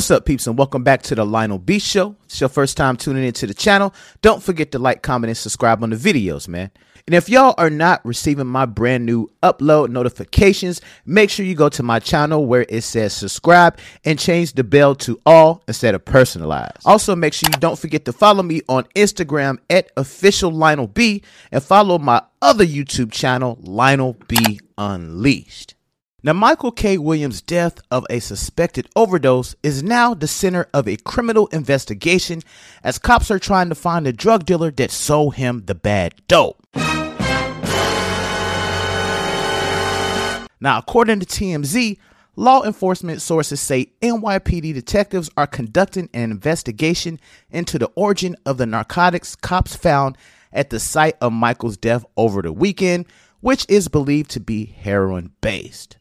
What's up, peeps, and welcome back to the Lionel B Show. It's your first time tuning into the channel. Don't forget to like, comment, and subscribe on the videos, man. And if y'all are not receiving my brand new upload notifications, make sure you go to my channel where it says subscribe and change the bell to all instead of personalized. Also, make sure you don't forget to follow me on Instagram at official Lionel B and follow my other YouTube channel, Lionel B Unleashed. Now, Michael K. Williams' death of a suspected overdose is now the center of a criminal investigation as cops are trying to find the drug dealer that sold him the bad dope. Now, according to TMZ, law enforcement sources say NYPD detectives are conducting an investigation into the origin of the narcotics cops found at the site of Michael's death over the weekend, which is believed to be heroin based.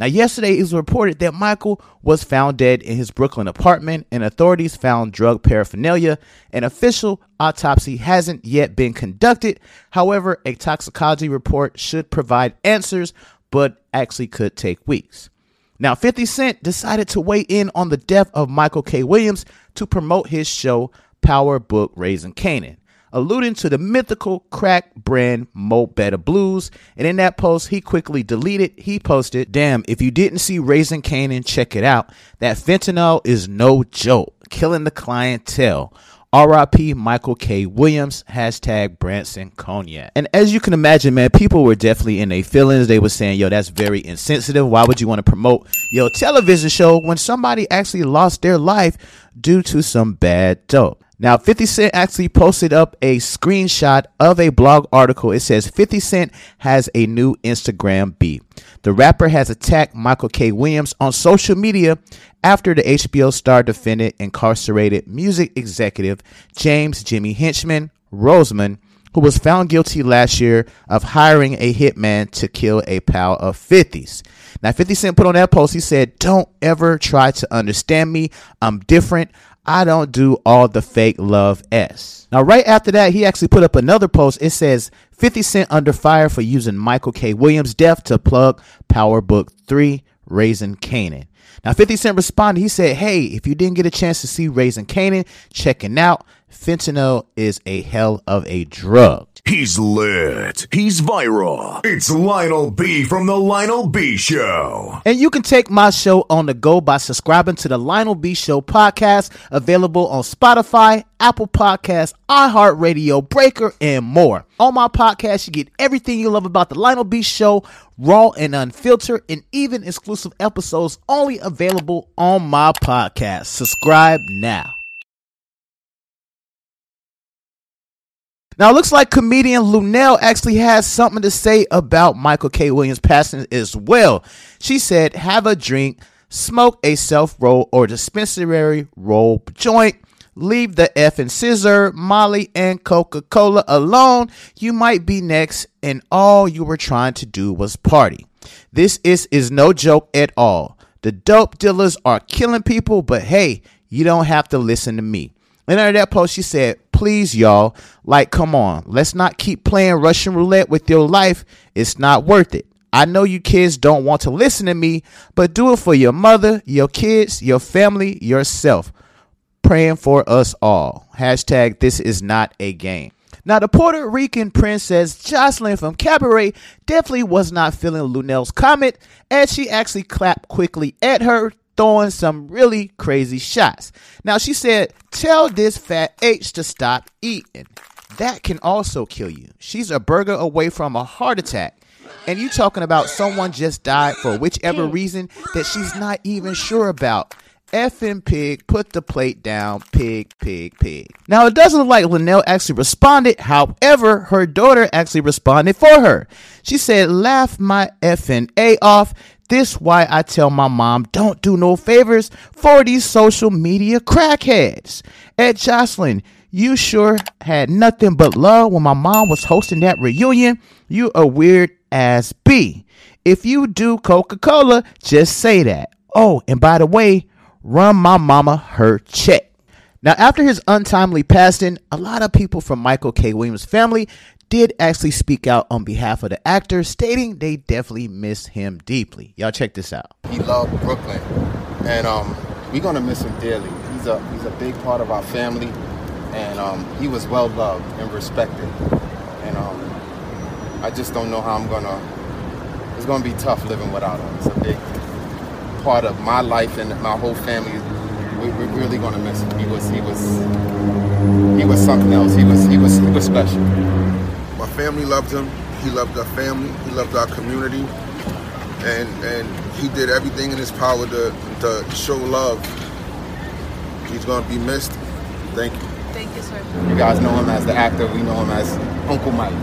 Now, yesterday it was reported that Michael was found dead in his Brooklyn apartment, and authorities found drug paraphernalia. An official autopsy hasn't yet been conducted. However, a toxicology report should provide answers, but actually could take weeks. Now, 50 Cent decided to weigh in on the death of Michael K. Williams to promote his show, Power Book Raising Kanan alluding to the mythical crack brand Mo Better Blues. And in that post, he quickly deleted. He posted, Damn, if you didn't see Raising Kanan, check it out. That fentanyl is no joke, killing the clientele. RIP Michael K. Williams, hashtag Branson Cognac. And as you can imagine, man, people were definitely in their feelings. They were saying, yo, that's very insensitive. Why would you want to promote your television show when somebody actually lost their life due to some bad dope? Now, 50 Cent actually posted up a screenshot of a blog article. It says 50 Cent has a new Instagram beat. The rapper has attacked Michael K. Williams on social media after the HBO star defended incarcerated music executive James Jimmy Henchman Rosemond, who was found guilty last year of hiring a hitman to kill a pal of 50's. Now, 50 Cent put on that post, he said, Don't ever try to understand me. I'm different. I don't do all the fake love S. Now, right after that, he actually put up another post. It says 50 Cent under fire for using Michael K. Williams' death to plug Power Book 3 Raising Kanan. Now, 50 Cent responded. He said, Hey, if you didn't get a chance to see Raising Kanan, checking out, fentanyl is a hell of a drug. He's lit. He's viral. It's Lionel B from The Lionel B Show. And you can take my show on the go by subscribing to the Lionel B Show podcast, available on Spotify, Apple Podcasts, iHeartRadio, Breaker, and more. On my podcast, you get everything you love about the Lionel B Show, raw and unfiltered, and even exclusive episodes only available on my podcast. Subscribe now. Now, it looks like comedian Luenell actually has something to say about Michael K. Williams passing as well. She said, Have a drink, smoke a self roll or dispensary roll joint. Leave the F and scissor, Molly, and Coca Cola alone. You might be next, and all you were trying to do was party. This is, is no joke at all. The dope dealers are killing people, but hey, you don't have to listen to me. And under that post, she said, please, y'all, like, come on. Let's not keep playing Russian roulette with your life. It's not worth it. I know you kids don't want to listen to me, but do it for your mother, your kids, your family, yourself. Praying for us all. Hashtag this is not a game. Now, the Puerto Rican princess Joseline from Cabaret definitely was not feeling Luenell's comment, as she actually clapped quickly at her, throwing some really crazy shots. Now, she said, Tell this fat H to stop eating. That can also kill you. She's a burger away from a heart attack. And you talking about someone just died for whichever reason that she's not even sure about. Effing pig, put the plate down, pig, pig, pig. Now, it doesn't look like Luenell actually responded. However, her daughter actually responded for her. She said, Laugh my effing A off. This why I tell my mom don't do no favors for these social media crackheads. Ed Joseline, you sure had nothing but love when my mom was hosting that reunion. You a weird ass B. If you do Coca-Cola, just say that. Oh, and by the way, run my mama her check. Now, after his untimely passing, a lot of people from Michael K. Williams' family did actually speak out on behalf of the actor, stating they definitely miss him deeply. Y'all check this out. He loved Brooklyn, and um, we're gonna miss him dearly. He's a he's a big part of our family, and um, he was well loved and respected. And um, I just don't know how I'm gonna. It's gonna be tough living without him. It's a big part of my life and my whole family. We, we're really gonna miss him. He was he was he was something else. He was he was he was special. My family loved him. He loved our family. He loved our community, and and he did everything in his power to to show love. He's gonna be missed. Thank you. Thank you, sir. You guys know him as the actor. We know him as Uncle Mike.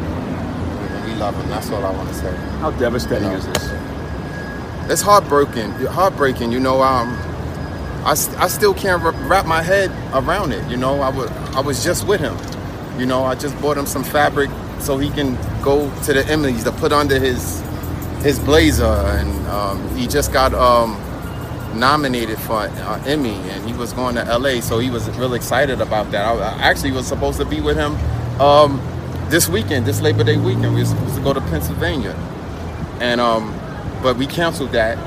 We love him. That's all I want to say. How devastating You know, is this? It's heartbreaking. Heartbreaking. You know, um, I, st- I still can't wrap my head around it. You know, I was I was just with him. You know, I just bought him some fabric so he can go to the Emmys to put under his his blazer, and um, he just got um, nominated for uh, Emmy, and he was going to LA, so he was real excited about that. I, I actually was supposed to be with him um, this weekend, this Labor Day weekend. We were supposed to go to Pennsylvania, and um, but we canceled that,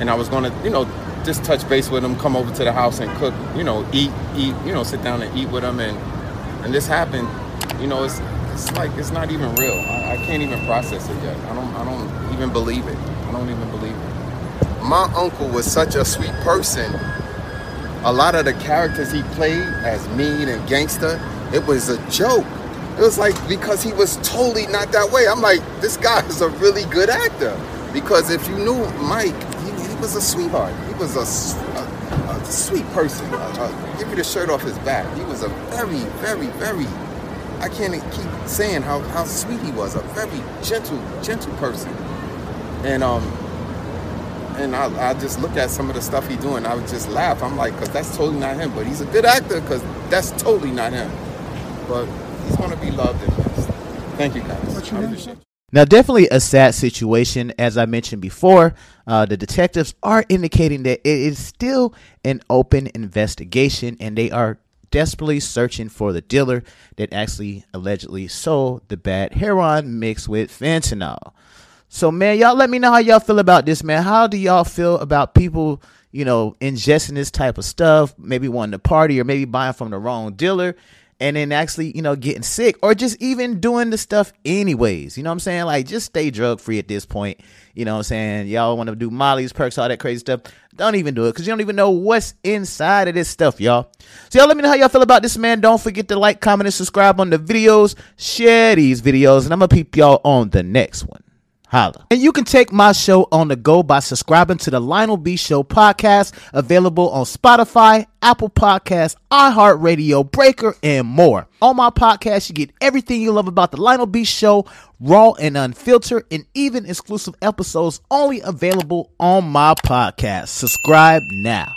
and I was going to, you know, just touch base with him, come over to the house and cook, you know, eat, eat, you know, sit down and eat with him, and and this happened. You know, it's it's like it's not even real. I, I can't even process it yet. I don't I don't even believe it. I don't even believe it. My uncle was such a sweet person. A lot of the characters he played as mean and gangster, it was a joke. It was like because he was totally not that way. I'm like, this guy is a really good actor. Because if you knew Mike, he, he was a sweetheart. He was a sweet person. Uh, give me the shirt off his back. He was a very, very, very. I can't keep saying how, how sweet he was. A very gentle, gentle person. And um, and I, I just look at some of the stuff he doing. I would just laugh. I'm like, because that's totally not him. But he's a good actor because that's totally not him. But he's gonna be loved and missed. Thank you guys. I appreciate. Now, definitely a sad situation. As I mentioned before, uh, the detectives are indicating that it is still an open investigation and they are desperately searching for the dealer that actually allegedly sold the bad heroin mixed with fentanyl. So, man, y'all let me know how y'all feel about this, man. How do y'all feel about people, you know, ingesting this type of stuff, maybe wanting to party or maybe buying from the wrong dealer? And then actually, you know, getting sick or just even doing the stuff anyways. You know what I'm saying? Like just stay drug free at this point. You know what I'm saying? Y'all want to do Molly's perks, all that crazy stuff. Don't even do it because you don't even know what's inside of this stuff, y'all. So y'all let me know how y'all feel about this, man. Don't forget to like, comment, and subscribe on the videos. Share these videos, and I'm gonna peep y'all on the next one. Holla. And you can take my show on the go by subscribing to the Lionel B Show podcast, available on Spotify, Apple Podcasts, iHeartRadio, Breaker, and more. On my podcast, you get everything you love about the Lionel B Show, raw and unfiltered, and even exclusive episodes only available on my podcast. Subscribe now.